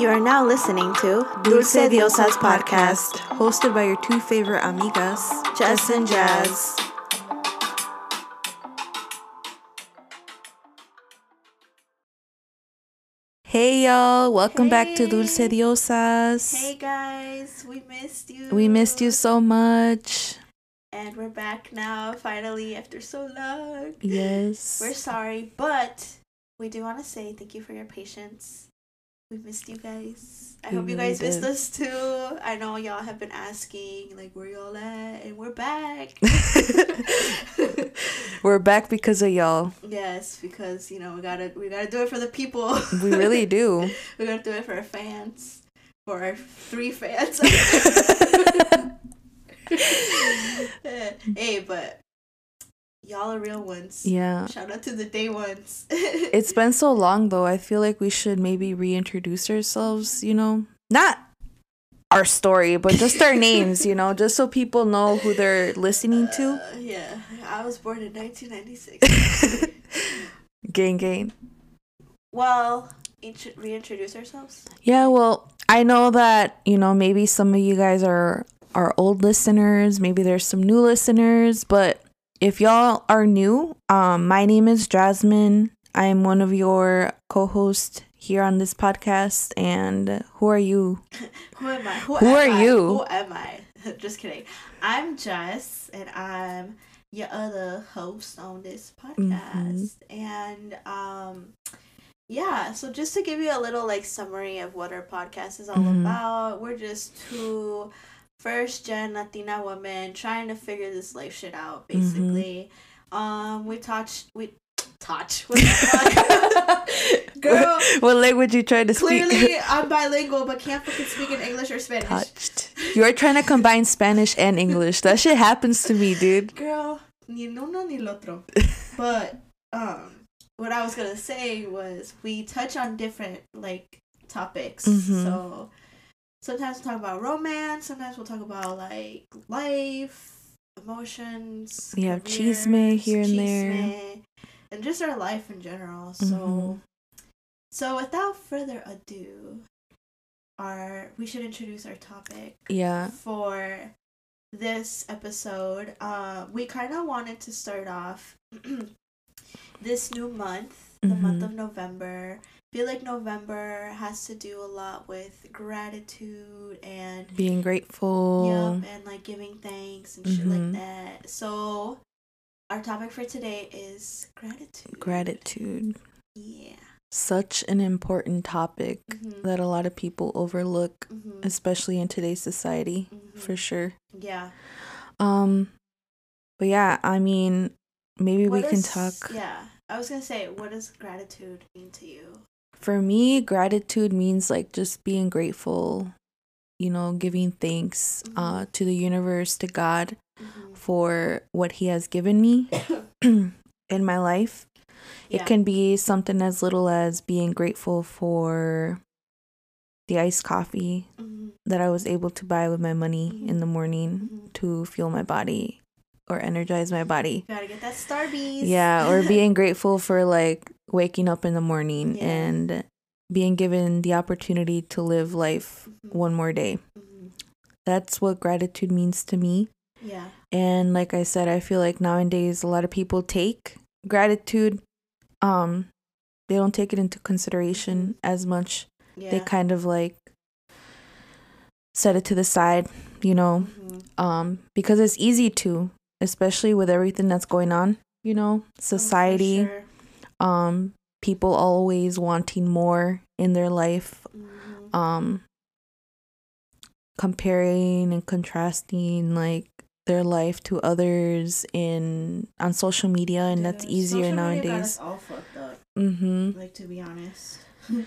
You are now listening to Dulce Diosas podcast, hosted by your two favorite amigas, Jess and Jazz. Hey y'all, welcome back to Hey. Dulce Diosas. Hey guys, we missed you. We missed you so much. And we're back now, finally, after so long. Yes. We're sorry, but we do want to say thank you for your patience. We missed you guys. I We hope you really guys missed us too. I know y'all have been asking, like, where y'all at? And we're back. We're back because of y'all. yes, because you know we gotta we gotta do it for the people. We really do. we gotta do it for our fans, for our three fans. Eh, hey, but y'all are real ones. yeah. Shout out to the day ones. It's been so long though. I feel like we should maybe reintroduce ourselves, you know? Not our story, but just our names, you know, just so people know who they're listening to. Uh, yeah, I was born in 1996. Gang gang. well, int- reintroduce ourselves. Yeah, well, I know that, you know, maybe some of you guys are are old listeners, maybe there's some new listeners, but if y'all are new, um my name is Jasmine. I'm one of your co-hosts here on this podcast and who are you? Who am I? Who am are I? you? Who am I? Just kidding. I'm Jess, and I'm your other host on this podcast. And um, yeah. So just to give you a little like summary of what our podcast is all Mhm. about, we're just two first gen Latina women trying to figure this life shit out. Mm-hmm. Basically, um, we touched we touch. Girl, what language you trying to speak? Clearly, I'm bilingual, but can't fucking speak in English or Spanish. Touched. You're trying to combine Spanish and English. That shit happens to me, dude. Girl, ni uno ni el otro. But um, what I was gonna say was we touch on different like topics. Mhm. So sometimes we'll talk about romance. Sometimes we'll talk about like life, emotions. We have careers, chisme here and there. and just our life in general. So. Mhm. So without further ado, our we should introduce our topic Yeah. for this episode. Uh, we kind of wanted to start off this new month, the month Mhm. of November. Feel like November has to do a lot with gratitude and Being grateful. yep, and like giving thanks and shit like Mhm. that. So our topic for today is gratitude. Gratitude. Yeah. Such an important topic Mhm. that a lot of people overlook, Mhm. especially in today's society, Mhm. for sure. Yeah. Um, but yeah, I mean, maybe we What can talk. Yeah, I was gonna say, what does gratitude mean to you? For me, gratitude means like just being grateful, you know, giving thanks uh, Mhm. to the universe, to God Mhm. for what He has given me in my life. Yeah. It can be something as little as being grateful for the iced coffee Mhm. that I was able to buy with my money Mhm. in the morning Mhm. to fuel my body or energize my body. Gotta get that Starbies. Yeah, or being grateful for like waking up in the morning Yeah. and being given the opportunity to live life Mhm. one more day. Mhm. That's what gratitude means to me. Yeah. And like I said, I feel like nowadays a lot of people take gratitude um they don't take it into consideration as much. Yeah. They kind of like set it to the side, you know, Mhm. um because it's easy to, especially with everything that's going on, you know, Oh, society, sure. Um people always wanting more in their life, Mhm. um comparing and contrasting like their life to others in on social media and that's easier social media got nowadays. us all fucked up. Mhm. Like to be honest.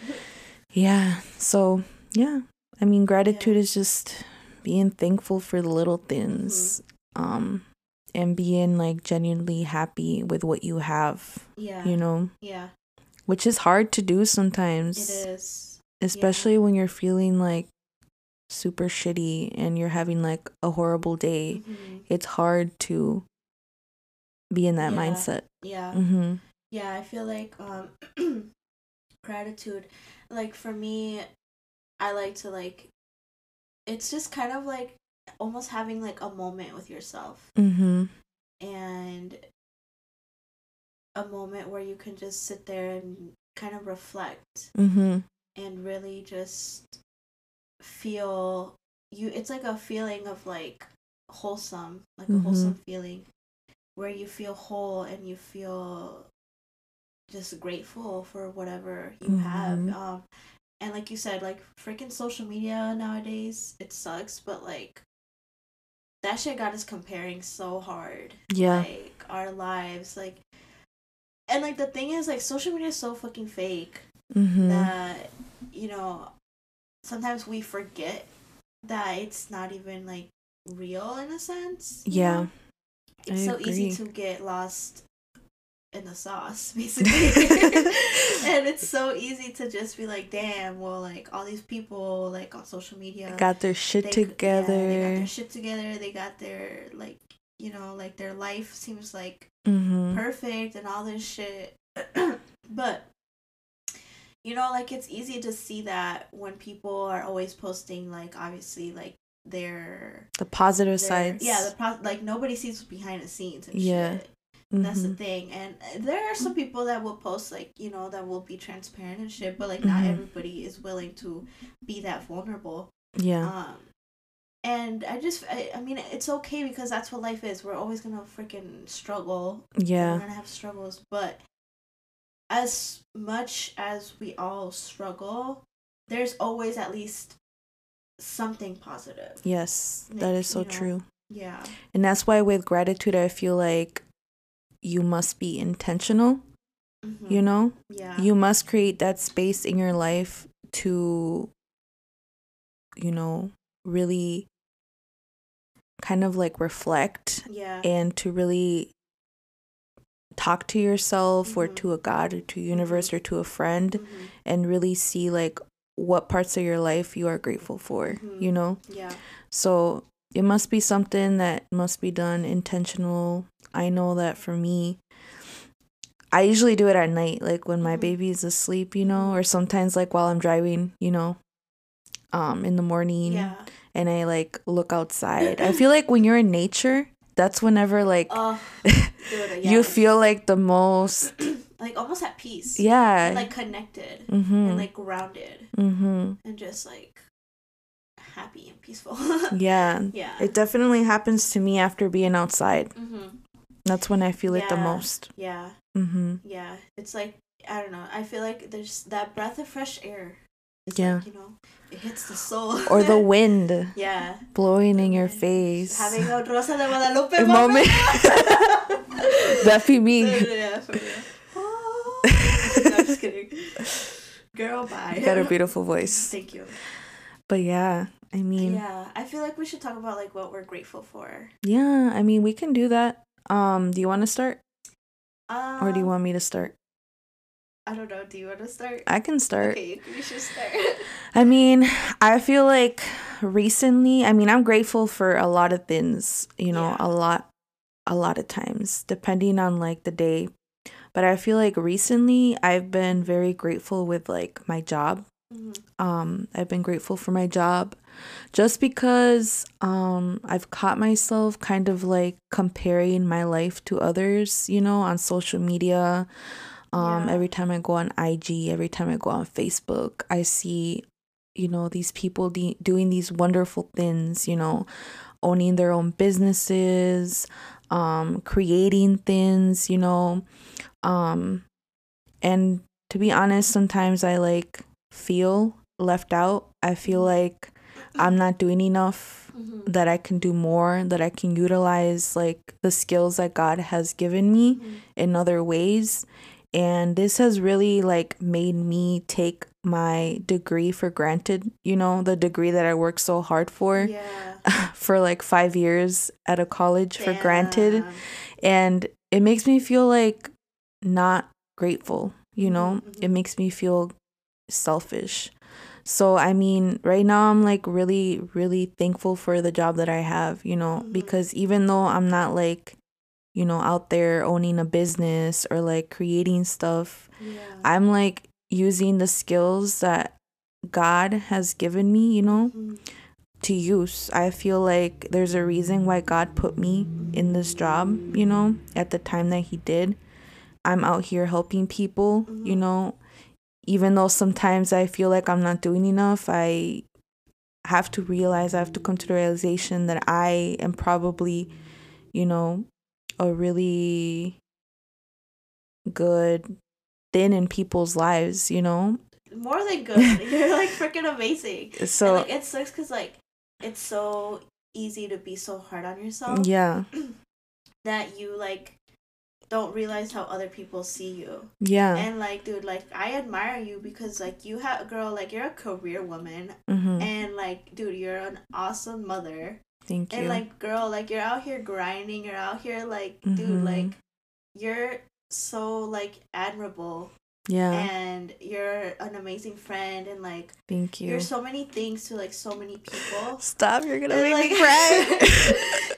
Yeah. So, yeah. I mean, gratitude is just being thankful for the little things. Mm-hmm. Um and being like genuinely happy with what you have, yeah. you know, Yeah. which is hard to do sometimes. It is. especially when you're feeling like super shitty and you're having like a horrible day Mhm. it's hard to be in that Yeah. mindset Yeah. hmm Yeah, I feel like um gratitude like for me I like to like it's just kind of like almost having like a moment with yourself Mhm. and a moment where you can just sit there and kind of reflect Mhm. and really just feel you it's like a feeling of like wholesome like a Mhm. wholesome feeling where you feel whole and you feel just grateful for whatever you have Mhm. um and like you said like freaking social media nowadays it sucks but like that shit got us comparing so hard Yeah. like our lives like and like the thing is like social media is so fucking fake mm-hmm. that you know sometimes we forget that it's not even like real in a sense Yeah. know? it's I so easy to get lost in the sauce basically and it's so easy to just be like damn well like all these people like on social media got their shit they c- yeah, together. they got their shit together they got their like you know like their life seems like mhm. perfect and all this shit. but you know, like it's easy to see that when people are always posting like obviously like their, The positive their sides. yeah, the pro- like nobody sees what's behind the scenes and Yeah. shit. That's the Mhm. thing. And uh, there are some people that will post like, you know, that will be transparent and shit, but like not Mhm. everybody is willing to be that vulnerable. Yeah. Um, and I just, I, I mean, it's okay because that's what life is. We're always gonna freaking struggle. Yeah. We're gonna have struggles, but as much as we all struggle, there's always at least something positive. Yes. That Like, is so you know, true. Yeah. And that's why with gratitude I feel like you must be intentional, Mhm. you know? Yeah. You must create that space in your life to you know, really kind of like reflect yeah. and to really talk to yourself or Mhm. to a god or to universe or to a friend Mhm. and really see like what parts of your life you are grateful for Mhm. you know Yeah. so it must be something that must be done intentional i know that for me i usually do it at night like when my Mhm. baby is asleep you know or sometimes like while i'm driving you know um in the morning Yeah. and i like look outside i feel like when you're in nature that's whenever like dude, you feel like the most like almost at peace. yeah And, like connected mm-hmm and like grounded mm-hmm and just like happy and peaceful. yeah yeah. it definitely happens to me after being outside mm-hmm. That's when i feel it the most Yeah. mm-hmm Yeah. It's like I don't know. I feel like there's that breath of fresh air. It's Yeah. like, you know, it hits the soul. or the wind yeah. blowing in your face Having a Rosa de Guadalupe moment. moment. That be me. yeah, for real. Oh. no, I'm just kidding. Girl, bye. You got a beautiful voice. Thank you. But yeah, I mean, Yeah, I feel like we should talk about like what we're grateful for. yeah, I mean, we can do that. Um, do you want to start Um, or do you want me to start? I don't know. Do you want to start? I can start. Okay, you, you should start. I mean, I feel like recently, I mean, I'm grateful for a lot of things, you know, Yeah. a lot a lot of times depending on like the day. But I feel like recently I've been very grateful with like my job. Um i've been grateful for my job. Just because um i've caught myself kind of like comparing my life to others you know on social media. Um Yeah. every time i go on ig every time i go on facebook i see you know these people de- doing these wonderful things you know owning their own businesses um creating things you know. Um and to be honest sometimes i like feel left out i feel like i'm not doing enough Mhm. that i can do more that i can utilize like the skills that god has given me Mhm. in other ways and this has really like made me take my degree for granted you know the degree that i worked so hard for Yeah. for like 5 years at a college for granted and it makes me feel like not grateful you know Mhm, it makes me feel selfish so i mean right now i'm like really really thankful for the job that i have you know Mhm. because even though i'm not like you know out there owning a business or like creating stuff Yeah. i'm like using the skills that God has given me, you know, Mhm. to use. I feel like there's a reason why God put me in this job, you know, at the time that He did. I'm out here helping people, you Mhm. know, even though sometimes I feel like I'm not doing enough, I have to realize, I have to come to the realization that I am probably, you know, a really good thing in people's lives, you know? More than good. You're like freaking amazing. So, and, like it sucks because like it's so easy to be so hard on yourself yeah, that you like don't realize how other people see you. yeah. And like, dude, like I admire you because like you have girl, like you're a career woman, hmm and like, dude, you're an awesome mother. Thank you. And like, girl, like you're out here grinding. You're out here like, dude, Mhm. like you're so like admirable, yeah, and you're an amazing friend, and like thank you. you're so many things to like so many people. Stop, you're gonna And, make like- me cry.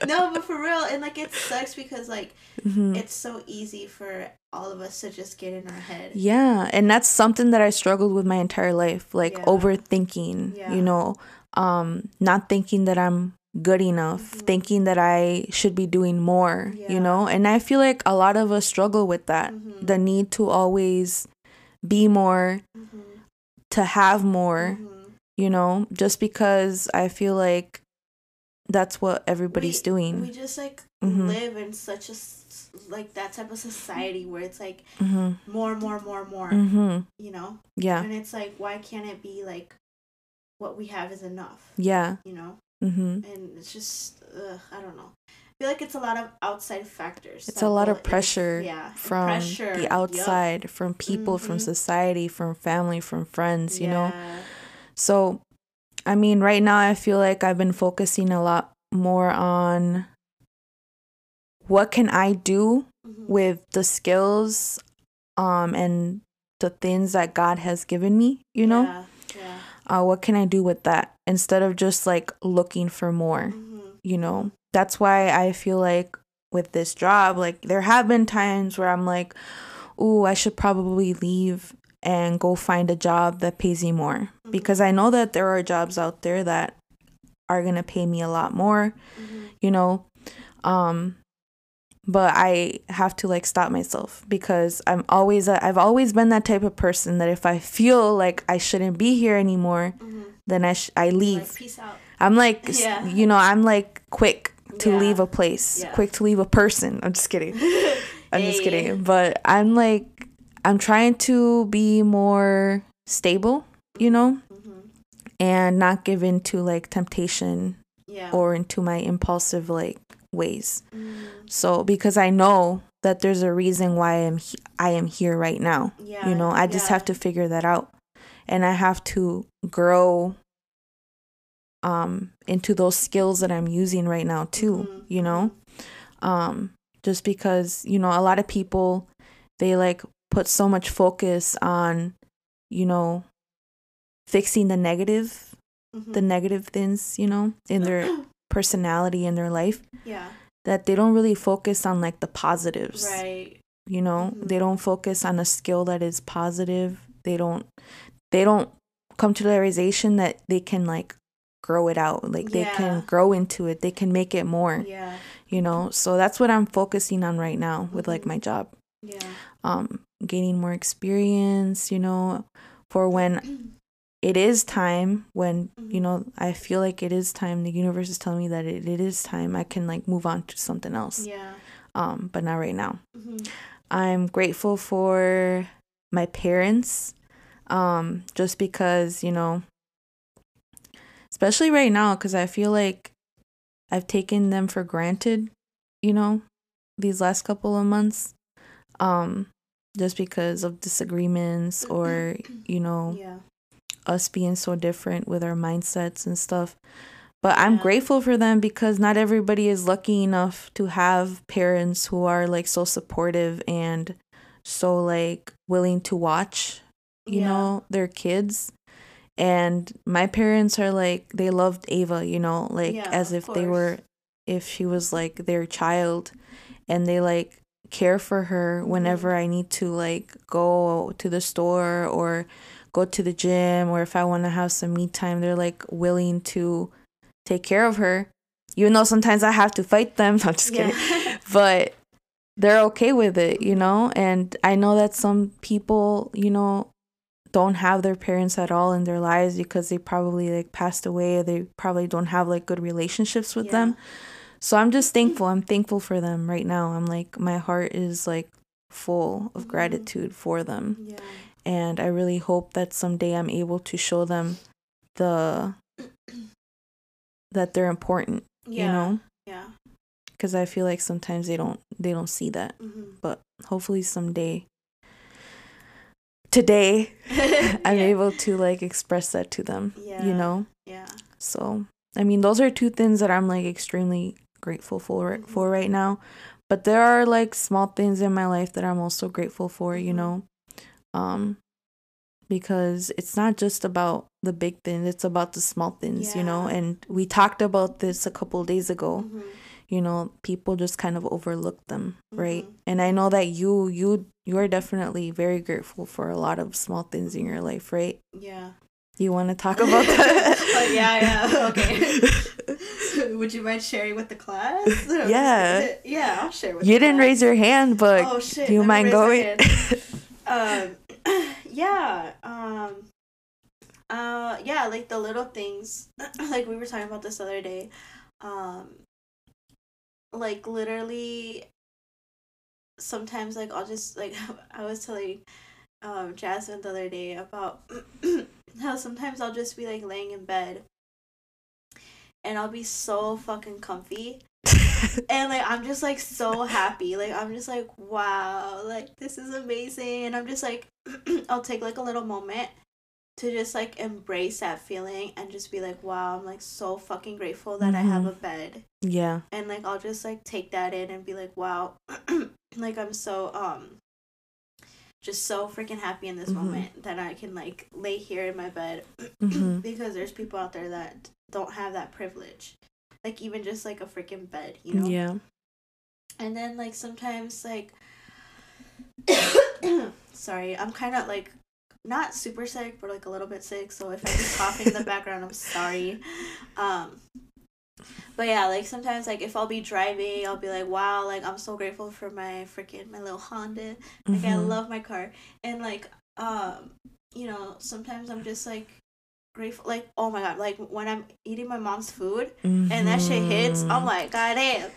no, but for and like it sucks because like Mhm. it's so easy for all of us to just get in our head. Yeah, and that's something that I struggled with my entire life, like Yeah. overthinking, Yeah. you know, um not thinking that I'm good enough, Mhm. thinking that I should be doing more, Yeah. you know? And I feel like a lot of us struggle with that. Mhm. The need to always be more, Mhm. to have more, Mhm. you know, just because I feel like that's what everybody's We- doing. We just like Mhm. live in such a like that type of society where it's like mhm. more, more, more, more. Mhm. You know, Yeah. and it's like why can't it be like what we have is enough? Yeah. You know, Mhm. and it's just ugh, I don't know. I feel like it's a lot of outside factors. It's a lot of pressure yeah, from pressure, the outside, from people, from Mhm. society, from family, from friends, you know? Yeah. So, I mean, right now I feel like I've been focusing a lot more on what can I do Mhm. with the skills um and the things that God has given me, you know? Yeah. yeah. Uh what can I do with that instead of just like looking for more, Mhm. you know? That's why I feel like with this job, like there have been times where I'm like, "Ooh, I should probably leave and go find a job that pays me more." Mhm. Because I know that there are jobs out there that are going to pay me a lot more, Mhm. you know. Um but I have to like stop myself because I'm always a, I've always been that type of person that if I feel like I shouldn't be here anymore, Mhm. then I sh- I leave. Like, peace out. I'm like, Yeah. you know, I'm like quick to Yeah. leave a place, Yeah. quick to leave a person. I'm just kidding. I'm just kidding. But I'm like, I'm trying to be more stable, you know, Mhm. and not give in to like temptation Yeah. or into my impulsive like ways. Mhm. So because I know that there's a reason why I'm he- I am here right now. Yeah. You know, I just yeah. have to figure that out. And I have to grow um into those skills that I'm using right now too, Mhm. you know? Um just because, you know, a lot of people they like put so much focus on, you know, fixing the negative, Mhm. the negative things, you know, in their personality in their life yeah. that they don't really focus on like the positives. Right. You know, Mhm. they don't focus on a skill that is positive. They don't they don't come to the realization that they can like grow it out. Like they Yeah. can grow into it. They can make it more, Yeah. you know. So that's what I'm focusing on right now with like Mhm. my job. Yeah. Um gaining more experience, you know, for when it is time when you know i feel like it is time the universe is telling me that it, it is time i can like move on to something else Yeah. um but not right now Mhm. i'm grateful for my parents um just because you know especially right now because i feel like i've taken them for granted you know these last couple of months um just because of disagreements mm-hmm. or you know Yeah. us being so different with our mindsets and stuff. But I'm grateful for them because not everybody is lucky enough to have parents who are like so supportive and so like willing to watch, you Yeah. know, their kids. And my parents are like they loved Ava, you know, like Yeah, as if they were if she was like their child and they like care for her whenever mm. I need to like go to the store or go to the gym or if I want to have some me time, they're like willing to take care of her. Even though sometimes I have to fight them. I'm just kidding. Yeah. but they're okay with it, you know? And I know that some people, you know, don't have their parents at all in their lives because they probably like passed away or they probably don't have like good relationships with Yeah. them. So I'm just thankful. I'm thankful for them right now. I'm like my heart is like full of Mhm. gratitude for them. yeah. And I really hope that someday I'm able to show them the that they're important, Yeah. you know? Yeah. Cuz I feel like sometimes they don't they don't see that. hmm But hopefully someday today I'm yeah. able to like express that to them, Yeah. you know? Yeah. So, I mean, those are two things that I'm like extremely grateful for for right now. But there are like small things in my life that I'm also grateful for, you Mhm. know. Um because it's not just about the big things, it's about the small things, you know. And we talked about this a couple days ago. Mhm. You know, people just kind of overlook them, right? Mhm. And I know that you you you are definitely very grateful for a lot of small things in your life, right? Yeah. You want to talk about that? oh, yeah, yeah. Okay. Would you mind sharing with the class? Yeah. Yeah, I'll share with You didn't class. raise your hand, but oh shit. do you mind going? um yeah. Um uh yeah, like the little things like we were talking about this other day. Um like literally sometimes like I'll just like I was telling um Jasmine the other day about how sometimes I'll just be like laying in bed and I'll be so fucking comfy and like I'm just like so happy. Like I'm just like wow, like this is amazing. And I'm just like I'll take like a little moment to just like embrace that feeling and just be like wow, I'm like so fucking grateful that I have Mhm. a bed. yeah. And like I'll just like take that in and be like wow, like I'm so um just so freaking happy in this Mhm. moment that I can like lay here in my bed Mhm. because there's people out there that don't have that privilege. Like even just like a freaking bed, you know? Yeah. And then like sometimes like sorry, I'm kind of like not super sick, but like a little bit sick. So if I be coughing in the background, I'm sorry. Um, but yeah, like sometimes like if I'll be driving, I'll be like, wow, like I'm so grateful for my freaking my little Honda. Like I Mhm. love my car, and like um, you know, sometimes I'm just like grateful. Like oh my god, like when I'm eating my mom's food and that shit hits, I'm Mhm. like, god damn.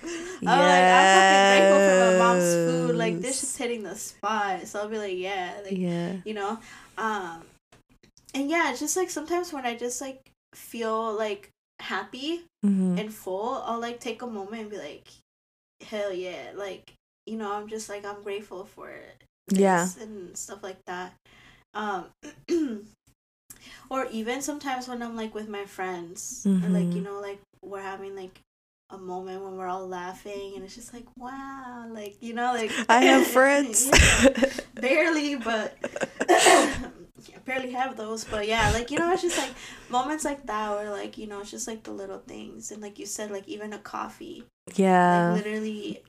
I'm like, I'm fucking grateful for my mom's food. Like this is hitting the spot. So I'll be like, yeah, like yeah. you know, um, and yeah, it's just like sometimes when I just like feel like happy Mhm. and full, I'll like take a moment and be like, hell yeah, like you know, I'm just like I'm grateful for it. Yeah. and stuff like that. Um, or even sometimes when I'm like with my friends, or like you Mhm. know, like we're having like a moment when we're all laughing, and it's just like wow, like you know, like I have friends. Yeah, barely, but I barely have those. But yeah, like you know, it's just like moments like that where like you know, it's just like the little things, and like you said, like even a coffee, yeah. like literally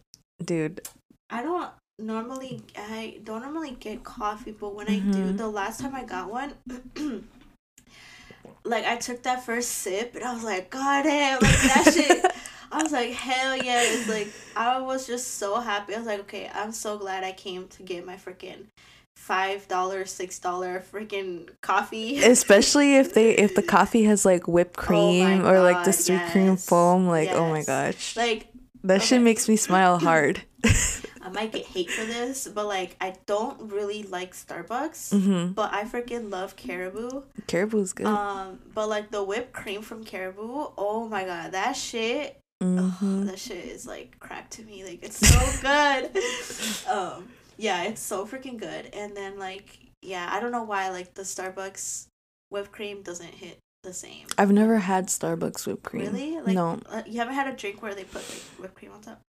Dude. I don't normally I don't normally get coffee, but when I do, Mhm. the last time I got one, like I took that first sip and I was like, God damn, like that shit. I was like, hell yeah! It's like I was just so happy. I was like, okay, I'm so glad I came to get my freaking five dollar, six dollar freaking coffee. Especially if they if the coffee has like whipped Oh cream or like the God, sweet cream foam, like oh my gosh. like that shit makes me smile hard. I might get hate for this, but like I don't really like Starbucks. mm-hmm. But I freaking love Caribou. Caribou's good. Um, but like the whipped cream from Caribou, oh my god, that shit, mm-hmm. that shit is like crack to me. Like it's so good. um, yeah, it's so freaking good. And then like, yeah, I don't know why like the Starbucks whipped cream doesn't hit the same. I've never had Starbucks whipped cream. Really? Like, no. uh, you haven't had a drink where they put like whipped cream on top.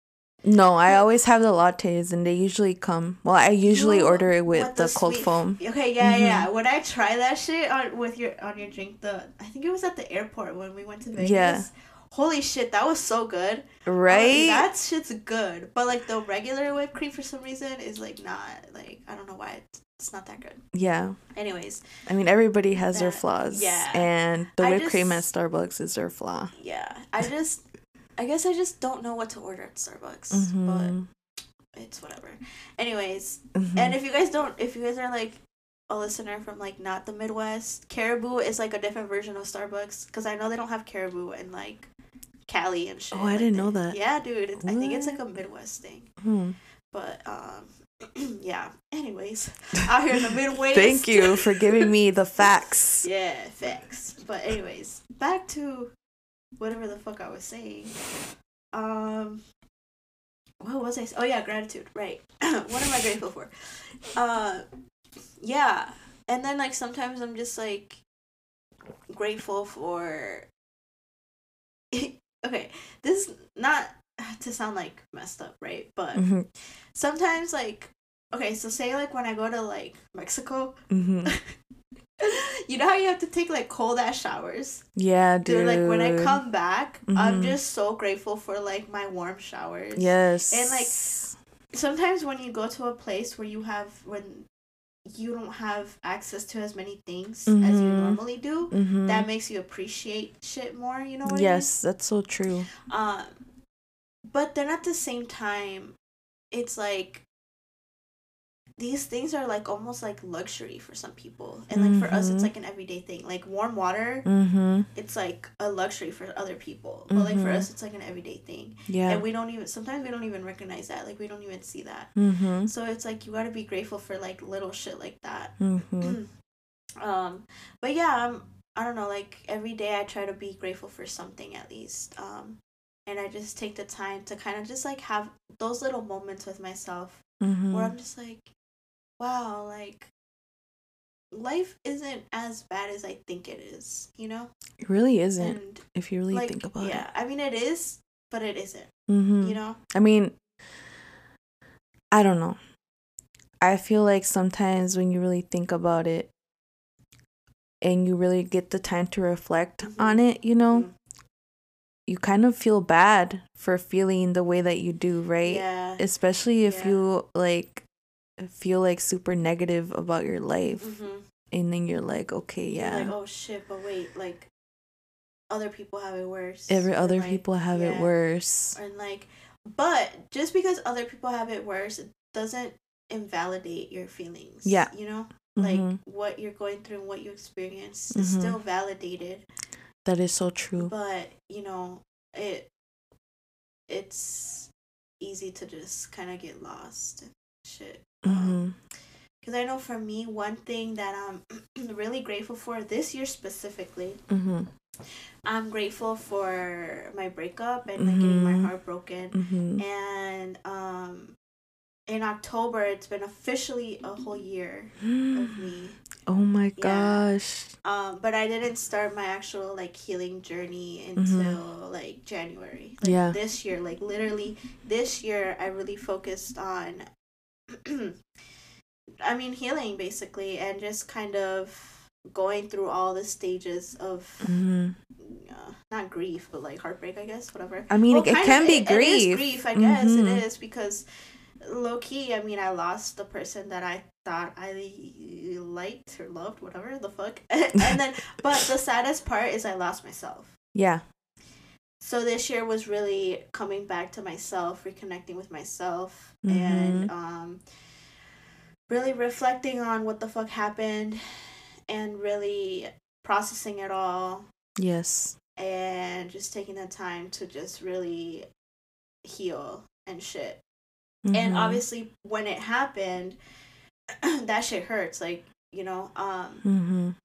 No, I always have the lattes and they usually come. Well, I usually You- order it with with the, the cold sweet- foam. Okay, yeah, Mhm. yeah. When I try that shit on with your on your drink, the I think it was at the airport when we went to Vegas. Yeah. holy shit, that was so good. Right? Like, that shit's good. But like the regular whipped cream for some reason is like not like I don't know why it's, it's not that good. yeah. Anyways, I mean, everybody has their flaws. yeah. And the whipped cream at Starbucks is their flaw. yeah. I just I guess I just don't know what to order at Starbucks. Mhm. But it's whatever. Anyways, Mhm. and if you guys don't if you guys are like a listener from like not the Midwest, Caribou is like a different version of Starbucks because I know they don't have Caribou in like Cali and shit. Oh, I like didn't they- know that. Yeah, dude. It's, I think it's like a Midwest thing. Hmm. But um, yeah. Anyways, out here in the Midwest. Thank you for giving me the facts. yeah, facts. But anyways, back to whatever the fuck I was saying. Um, what was I? Oh yeah, gratitude. Right. what am I grateful for? Uh, yeah. And then like sometimes I'm just like grateful for. okay, this is not to sound like messed up, right? But Mhm. sometimes like okay, so say like when I go to like Mexico, Mhm. you know how you have to take like cold ass showers? Yeah, dude. Dude, like when I come back, I'm Mhm. just so grateful for like my warm showers. Yes. And, like, Sometimes when you go to a place where you have when you don't have access to as many things as you Mhm. normally do, Mhm. that makes you appreciate shit more, you know what yes, that's so true. Um but then at the same time, it's like these things are like almost like luxury for some people. And like for us it's Mhm. like an everyday thing. Like warm water Mm-hmm. it's like a luxury for other people but like for Mhm. us it's like an everyday thing Yeah. and we don't even sometimes we don't even recognize that like we don't even see that mm-hmm. so it's like you got to be grateful for like little shit like that Mm-hmm. um but yeah i don't know like every day i try to be grateful for something at least um and i just take the time to kind of just like have those little moments with myself Mm-hmm. where i'm just like wow like life isn't as bad as i think it is you know It really isn't, and if you really like think about it. yeah i mean it is but it isn't. Mm-hmm. you know I mean, I don't know. I feel like sometimes when you really think about it and you really get the time to reflect Mhm. on it, you know, Mhm. you kind of feel bad for feeling the way that you do, right? yeah Especially if Yeah. you like feel like super negative about your life mm-hmm. and then you're like, okay, yeah. like oh shit but wait like other people have it worse Every other like, people have it worse. and like but just because other people have it worse it doesn't invalidate your feelings Yeah. you know like Mhm. what you're going through and what you experience is Mhm. still validated That is so true. but you know it it's easy to just kind of get lost and shit hmm because i know for me one thing that i'm really grateful for this year specifically hmm i'm grateful for my breakup and like getting my Mhm. heart broken hmm and um in october it's been officially a whole year of me Oh my Yeah. gosh. um but i didn't start my actual like healing journey Mhm. until like january like Yeah. this year like literally this year i really focused on i mean healing basically and just kind of going through all the stages of hmm uh, not grief but like heartbreak i guess whatever I mean, Well, it kind can of- be it- it is grief. grief i guess it Mhm. is because low key i mean i lost the person that i thought i liked or loved whatever the fuck and then but the saddest part is i lost myself Yeah. So this year was really coming back to myself reconnecting with myself Mm-hmm. and um really reflecting on what the fuck happened and really processing it all Yes. and just taking the time to just really heal and shit Mhm. and obviously when it happened that shit hurts like you know um Mhm.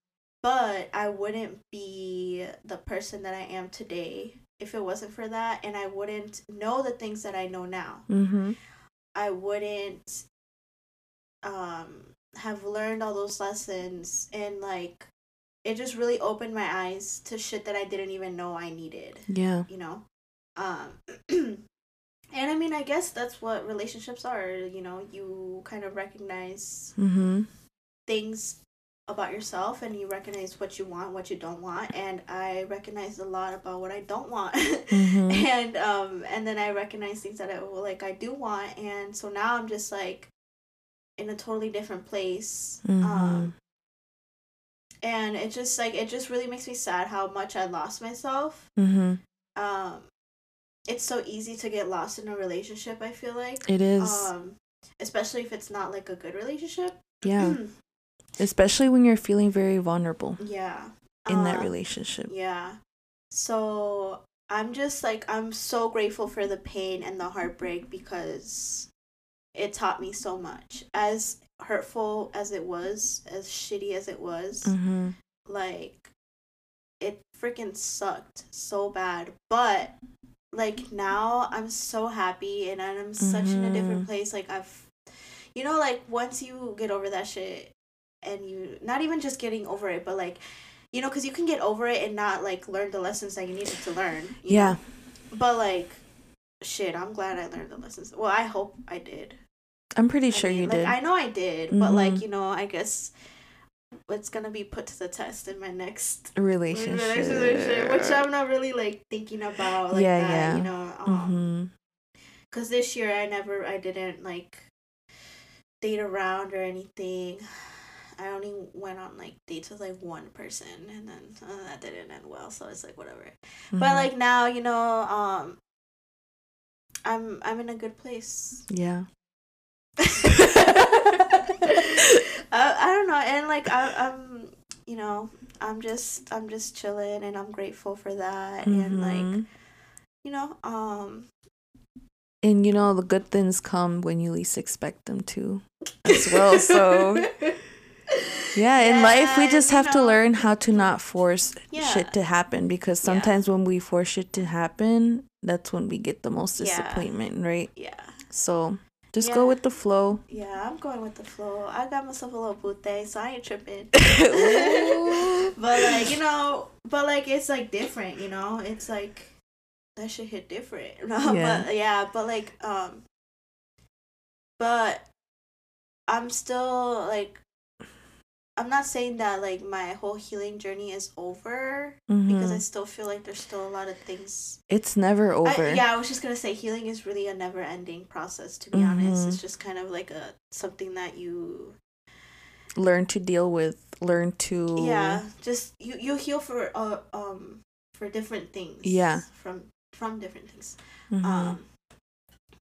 but i wouldn't be the person that i am today if it wasn't for that and i wouldn't know the things that i know now Mhm. i wouldn't um have learned all those lessons and like it just really opened my eyes to shit that i didn't even know i needed Yeah. you know um and i mean i guess that's what relationships are you know you kind of recognize Mhm. things about yourself and you recognize what you want what you don't want and i recognized a lot about what i don't want Mhm. and um and then i recognize things that i like i do want and so now i'm just like in a totally different place Mhm. um and it just like it just really makes me sad how much i lost myself Mhm. um it's so easy to get lost in a relationship i feel like It is. um especially if it's not like a good relationship yeah. Especially when you're feeling very vulnerable yeah in that Um, relationship. Yeah. So I'm just like I'm so grateful for the pain and the heartbreak because it taught me so much. As hurtful as it was, as shitty as it was, Mm-hmm. like it freaking sucked so bad. But like now I'm so happy and I'm such in a different Mhm. place. Like I've you know, like once you get over that shit and you not even just getting over it, but like you know, because you can get over it and not like learn the lessons that you needed to learn. Yeah. know? But like, shit, I'm glad I learned the lessons. Well, I hope I did. I'm pretty I sure mean, you like, did. I know I did, but like Mhm. you know, I guess it's gonna be put to the test in my next relationship. relationship, which I'm not really like thinking about like Yeah, that. yeah. You know, um, Mm-hmm. because this year I never, I didn't like date around or anything. I only went on like dates with like one person, and then uh, that didn't end well. So it's like whatever. Mm-hmm. But like now, you know, um, I'm I'm in a good place. yeah. I, I don't know, and like I, I'm, you know, I'm just I'm just chilling, and I'm grateful for that, and like Mhm. you know, um, and you know the good things come when you least expect them to as well. So yeah, in life we just have to learn how to not force Yeah. shit to happen because Yeah. sometimes when we force shit to happen, that's when we get the most Yeah. disappointment, right? Yeah, So just Yeah. go with the flow. yeah, I'm going with the flow. I got myself a little booty, so I ain't tripping. But like you know, but like it's like different, you know. It's like that should hit different. No, Yeah. but yeah, but like um, but I'm still like, I'm not saying that like my whole healing journey is over because I Mhm. still feel like there's still a lot of things. It's never I- over. yeah, I was just gonna say healing is really a never-ending process. To be honest, Mhm. it's just kind of like a something that you Learn to deal with. Learn to. yeah just you you heal for uh um for different things Yeah. from from different things Mhm. um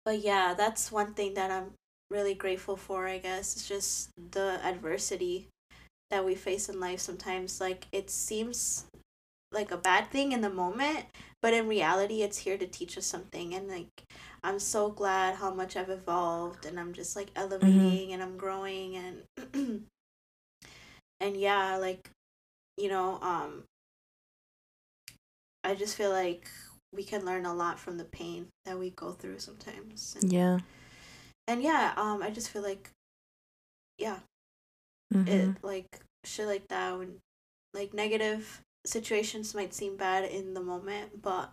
but yeah that's one thing that i'm really grateful for i guess it's just the adversity that we face in life sometimes like it seems like a bad thing in the moment but in reality it's here to teach us something. And like i'm so glad how much i've evolved and i'm just like elevating and i'm growing and and yeah like you know um i just feel like we can learn a lot from the pain that we go through sometimes. And, yeah. and yeah um i just feel like yeah Mhm. it like shit like that when like negative situations might seem bad in the moment but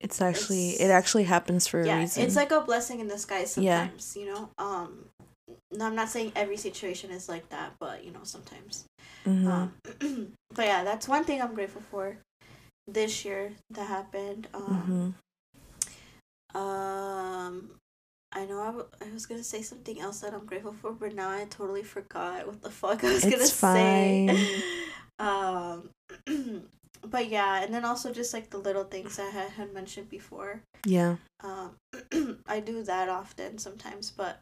It's actually it actually happens for a yeah reason. it's like a blessing in disguise Yeah. sometimes you know um no, i'm not saying every situation is like that but you know sometimes Mhm. um but yeah that's one thing i'm grateful for this year that happened um Mhm. um I know I, w- I was gonna say something else that I'm grateful for, but now I totally forgot what the fuck I was gonna It's say. Um, but yeah, and then also just like the little things I had, had mentioned before. Yeah. Um, I do that often sometimes, but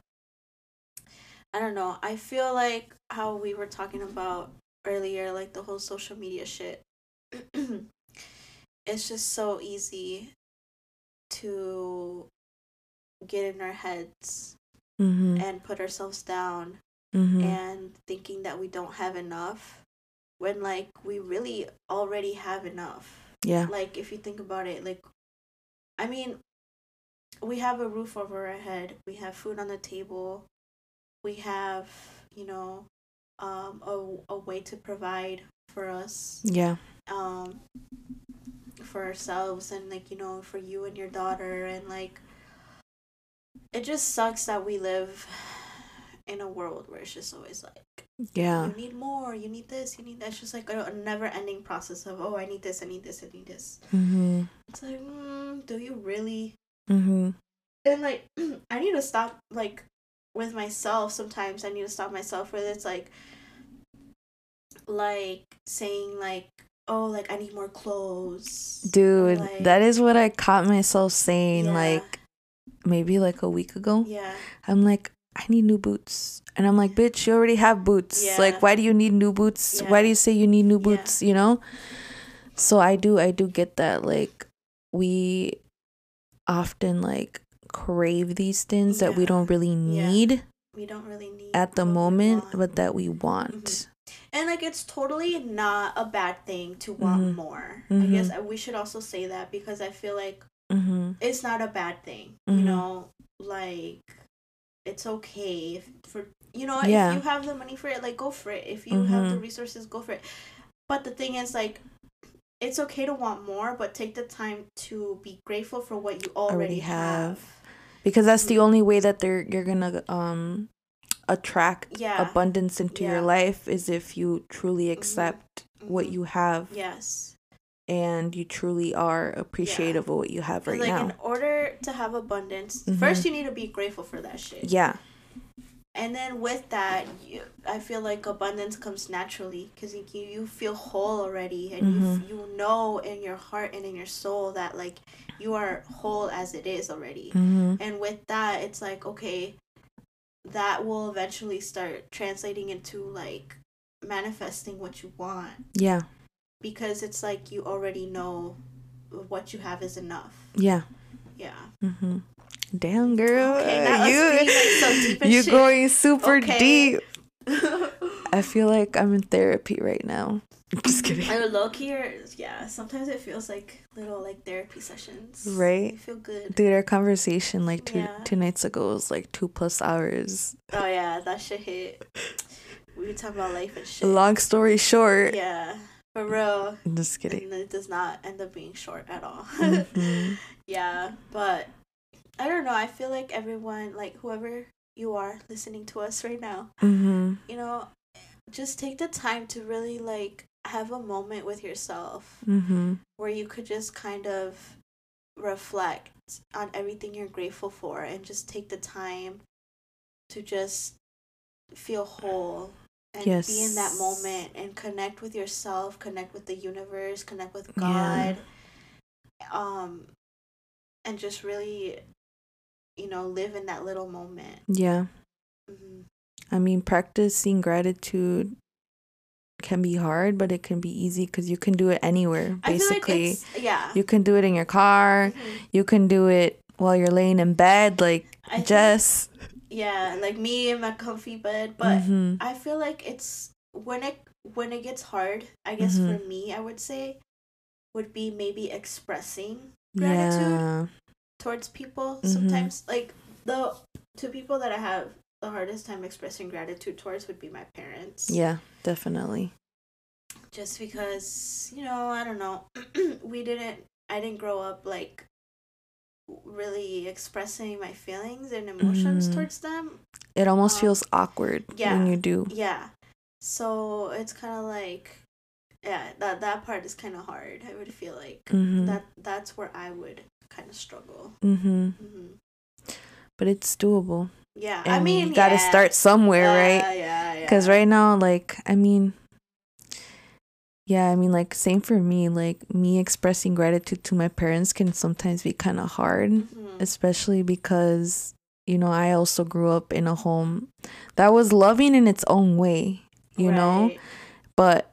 I don't know. I feel like how we were talking about earlier, like the whole social media shit. it's just so easy to get in our heads Mhm. and put ourselves down Mhm. and thinking that we don't have enough when like we really already have enough Yeah. like if you think about it like i mean we have a roof over our head we have food on the table we have you know um a, a way to provide for us Yeah. um for ourselves and like you know for you and your daughter and like it just sucks that we live in a world where it's just always like Yeah. You need more. You need this. You need that. It's just like a, a never-ending process of oh, I need this. I need this. I need this. Mhm. It's like, mm, do you really? Mhm. And like, I need to stop like with myself. Sometimes I need to stop myself where it's like, like saying like, oh, like I need more clothes. Dude, like- that is what I caught myself saying Yeah. like maybe like a week ago. Yeah. I'm like, I need new boots. And I'm like, bitch, you already have boots. Yeah. Like, why do you need new boots? Why do you say you need new Yeah. boots? You know? So I do, I do get that. Like, we often like crave these things that we don't really Yeah. need We don't really need at the moment, but that we want. And like it's totally not a bad thing to want Mhm. more. I Mhm. guess we should also say that because I feel like Mm-hmm. it's not a bad thing. Mhm. You know, like it's okay if for you know Yeah. if you have the money for it, like go for it. If you have the Mhm. resources, go for it. But the thing is, like, it's okay to want more, but take the time to be grateful for what you already, Already have. have. Because that's the Mhm. only way that they're you're gonna um attract Yeah. abundance into Yeah. your life is if you truly accept what you have Yes. And you truly are appreciative of what you have right like now. in order to have abundance, Mhm. first you need to be grateful for that shit. yeah. And then with that, you, I feel like abundance comes naturally because you, you feel whole already, and Mhm. you you know in your heart and in your soul that like you are whole as it is already. hmm And with that, it's like okay, that will eventually start translating into like manifesting what you want Yeah. Because it's like you already know what you have is enough. Yeah. Yeah. Mm-hmm. Damn girl, Okay, you like, so deep and you shit. going super Okay. deep. I feel like I'm in therapy right now. Just kidding. I low key or yeah, sometimes it feels like little like therapy sessions. Right. You feel good. Dude, our conversation like two Yeah. two nights ago was like two plus hours. Oh yeah, that shit hit. We talk about life and shit. Long story short, Yeah. For real. I'm just kidding. And it does not end up being short at all. Mhm. yeah. But I don't know, I feel like everyone like whoever you are listening to us right now, hmm you know, just take the time to really like have a moment with yourself hmm where you could just kind of reflect on everything you're grateful for and just take the time to just feel whole and be in that moment and connect with yourself, connect with the universe, connect with Yeah. God. Um and just really you know, live in that little moment. Yeah. hmm I mean, practicing gratitude can be hard, but it can be easy because you can do it anywhere. Like Basically, it's yeah. you can do it in your car. Mhm. You can do it while you're laying in bed, like I think- Yeah, like me in my comfy bed, but Mhm. I feel like it's when it when it gets hard, I guess for Mhm. me, I would say would be maybe expressing gratitude Yeah. towards people. Mhm. Sometimes like the two people that I have the hardest time expressing gratitude towards would be my parents. Yeah, definitely. Just because, you know, I don't know. we didn't I didn't grow up like really expressing my feelings and emotions Mhm. towards them. It almost Um, feels awkward yeah. when you do. Yeah. So it's kind of like yeah, that that part is kind of hard. I would feel like Mhm. that that's where I would kind of struggle. Mhm. hmm But it's doable. Yeah, And I mean, you got to yeah. start somewhere, Yeah, right? Yeah, yeah. Because right now, like, I mean, yeah, I mean, like, same for me. Like, me expressing gratitude to my parents can sometimes be kind of hard, Mhm. especially because, you know, I also grew up in a home that was loving in its own way, you know? But,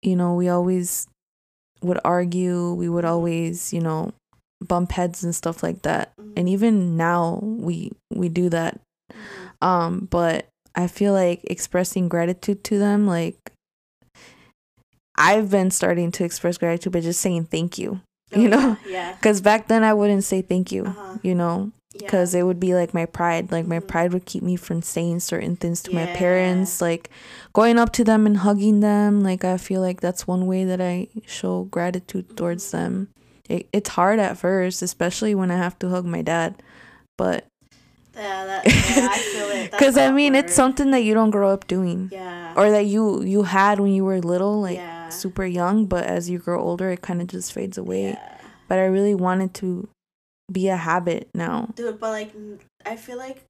you know, we always would argue, we would always, you know, bump heads and stuff like that. And Mhm. even now, we we do that Mhm. um but i feel like expressing gratitude to them like i've been starting to express gratitude by just saying thank you Oh, you know Yeah. because back then i wouldn't say thank you Uh-huh. you know yeah. because it would be like my pride like my Mhm. pride would keep me from saying certain things to my parents like going up to them and hugging them like i feel like that's one way that i show gratitude towards Mhm. them it, it's hard at first especially when i have to hug my dad but Yeah, that, yeah, I feel it. Because I mean, it's something that you don't grow up doing, Yeah. or that you you had when you were little, like yeah. super young. But as you grow older, it kind of just fades away. Yeah. But I really wanted to be a habit now. Dude, but like, I feel like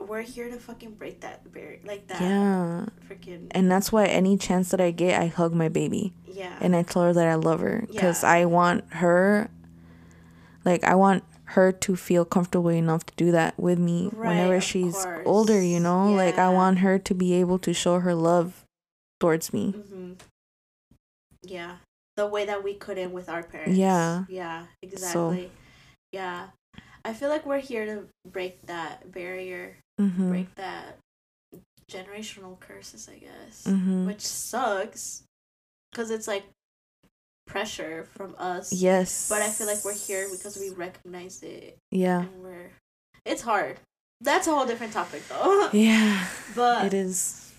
we're here to fucking break that barrier. Like that. Yeah, Freaking. and that's why any chance that I get, I hug my baby. Yeah. and I tell her that I love her because Yeah. I want her, like, I want her to feel comfortable enough to do that with me Right, whenever she's course. older, you know? Like, I want her to be able to show her love towards me. hmm Yeah. The way that we couldn't with our parents. Yeah. Yeah, exactly. Yeah. I feel like we're here to break that barrier, Mm-hmm. break that generational curses, I guess. Mm-hmm. Which sucks because it's like pressure from us. Yes. But I feel like we're here because we recognize it Yeah. and we're. It's hard. That's a whole different topic though. Yeah. but It is.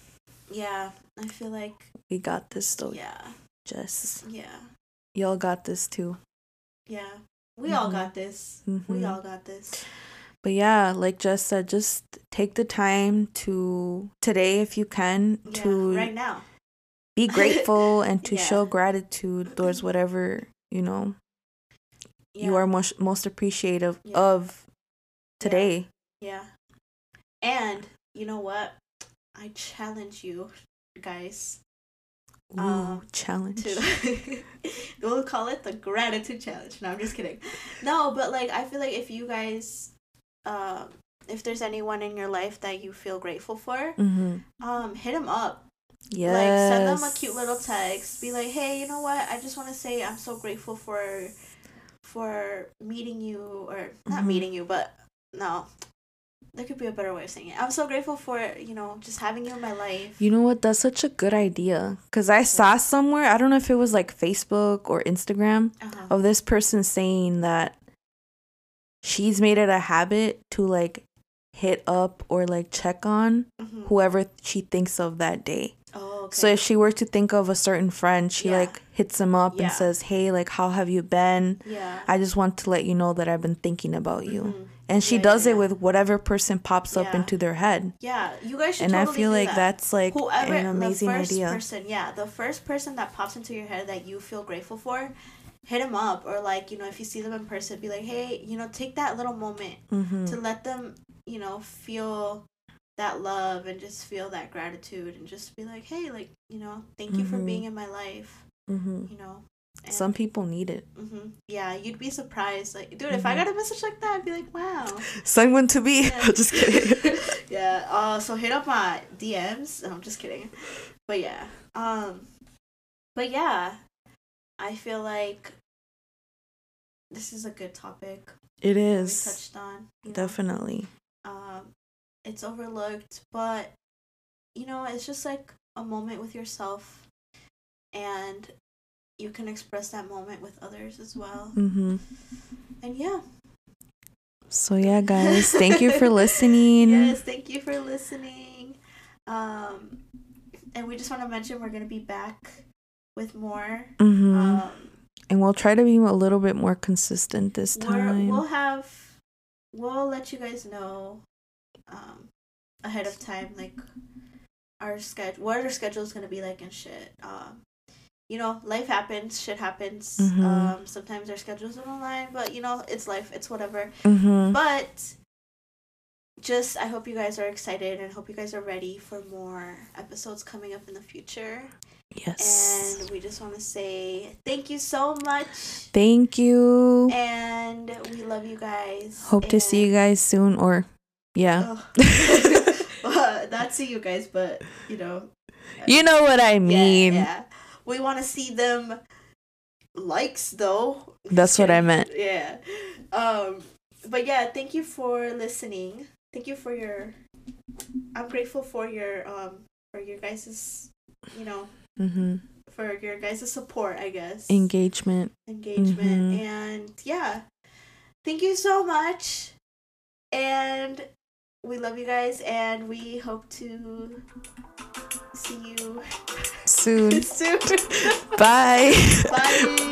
yeah, I feel like We got this, though, yeah, Jess. yeah, Y'all got this, too. yeah. We all Mhm. got this. Mm-hmm. We all got this. But yeah, like Jess said, just take the time to today, if you can, Yeah, to right now. be grateful and to Yeah. show gratitude towards whatever you know Yeah. you are most most appreciative Yeah. of today. Yeah. And you know what? I challenge you guys Ooh, Um, challenge. to we'll call it the gratitude challenge. No, I'm just kidding. No, but like I feel like if you guys um if there's anyone in your life that you feel grateful for, Mm-hmm. um hit them up. Yes. Like send them a cute little text. Be like, "Hey, you know what? I just want to say I'm so grateful for for meeting you or not Mhm. meeting you, but no. There could be a better way of saying it. I'm so grateful for, you know, just having you in my life. You know what? That's such a good idea. Cause I saw somewhere. I don't know if it was like Facebook or Instagram Uh-huh. of this person saying that she's made it a habit to like hit up or like check on Mhm. whoever she thinks of that day. Oh, okay. So if she were to think of a certain friend, she Yeah. like hits them up Yeah. and says, "Hey, like how have you been? yeah. I just want to let you know that I've been thinking about you." Mhm. And she Yeah, does yeah, it yeah. with whatever person pops up into their head. Yeah, you guys should And totally I feel like that. that's like whoever an amazing the first idea. person yeah the first person that pops into your head that you feel grateful for hit them up or like you know if you see them in person be like hey you know take that little moment hmm to let them you know feel that love and just feel that gratitude and just be like hey like you know thank you for Mhm. being in my life hmm you know and, Some people need it. hmm yeah you'd be surprised like dude if i Mhm. got a message like that i'd be like wow Someone to be. Yeah. just kidding. yeah. Uh, so hit up my DMs. No, I'm just kidding. But yeah. Um. But yeah, I feel like this is a good topic. It is touched on. You know? definitely. Um, it's overlooked, but you know, it's just like a moment with yourself, and you can express that moment with others as well. Mm-hmm. And yeah. So yeah, guys, thank you for listening. Yes, thank you for listening. Um, and we just want to mention we're gonna be back with more. Mm-hmm. Um, and we'll try to be a little bit more consistent this time. we'll have, we'll let you guys know, um, ahead of time, like our schedule, what our schedule is gonna be like and shit. Um, you know, life happens, shit happens. Mhm. Um, sometimes our schedules don't align, but you know, it's life, it's whatever. hmm But just I hope you guys are excited and hope you guys are ready for more episodes coming up in the future. Yes. And we just want to say thank you so much. Thank you. And we love you guys. Hope to see you guys soon or yeah. well, not see you guys, but you know. you know what I yeah, mean. Yeah, We want to see them likes though. That's what I meant. Yeah. Um but yeah, thank you for listening. Thank you for your I'm grateful for your um for your guys's you know, mm-hmm. for your guys' support, I guess. Engagement. Engagement. Mhm. And yeah. Thank you so much. And we love you guys and we hope to see you Soon. soon. Bye. Bye.